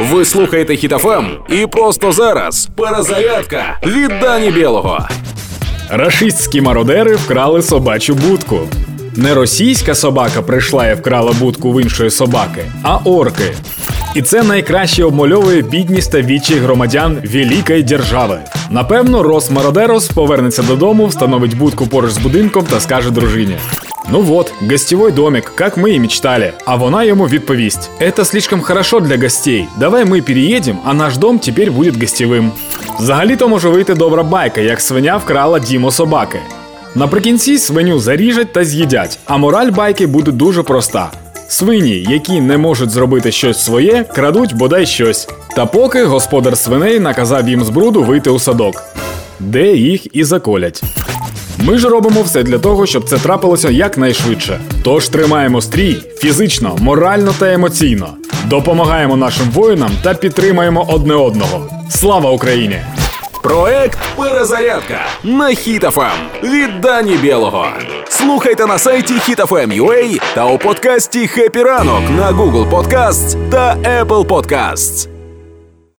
Ви слухаєте Хітофем і просто зараз перезарядка від Дані Білого. Рашистські мародери вкрали собачу будку. Не російська собака прийшла і вкрала будку в іншої собаки, а орки. І це найкраще обмальовує бідність та відчай громадян великої держави. Напевно, Рос Мародерос повернеться додому, встановить будку поруч з будинком та скаже дружині: Ну вот, гостевой домик, как мы и мечтали. А вона йому відповість: Это слишком хорошо для гостей. Давай ми переїдем, а наш дом тепер буде гостєвим. Взагалі-то може вийти добра байка, як свиня вкрала діму собаки. Наприкінці свиню заріжать та з'їдять, а мораль байки буде дуже проста. Свині, які не можуть зробити щось своє, крадуть бодай щось. Та поки господар свиней наказав їм з бруду вийти у садок, де їх і заколять. Ми ж робимо все для того, щоб це трапилося якнайшвидше. Тож тримаємо стрій фізично, морально та емоційно. Допомагаємо нашим воїнам та підтримаємо одне одного. Слава Україні! Проект Перезарядка на Хітофем від Дані Білого. Слухайте на сайті HitFM.ua та у подкасті «Хеппі ранок» на Google Podcasts та Apple Podcasts.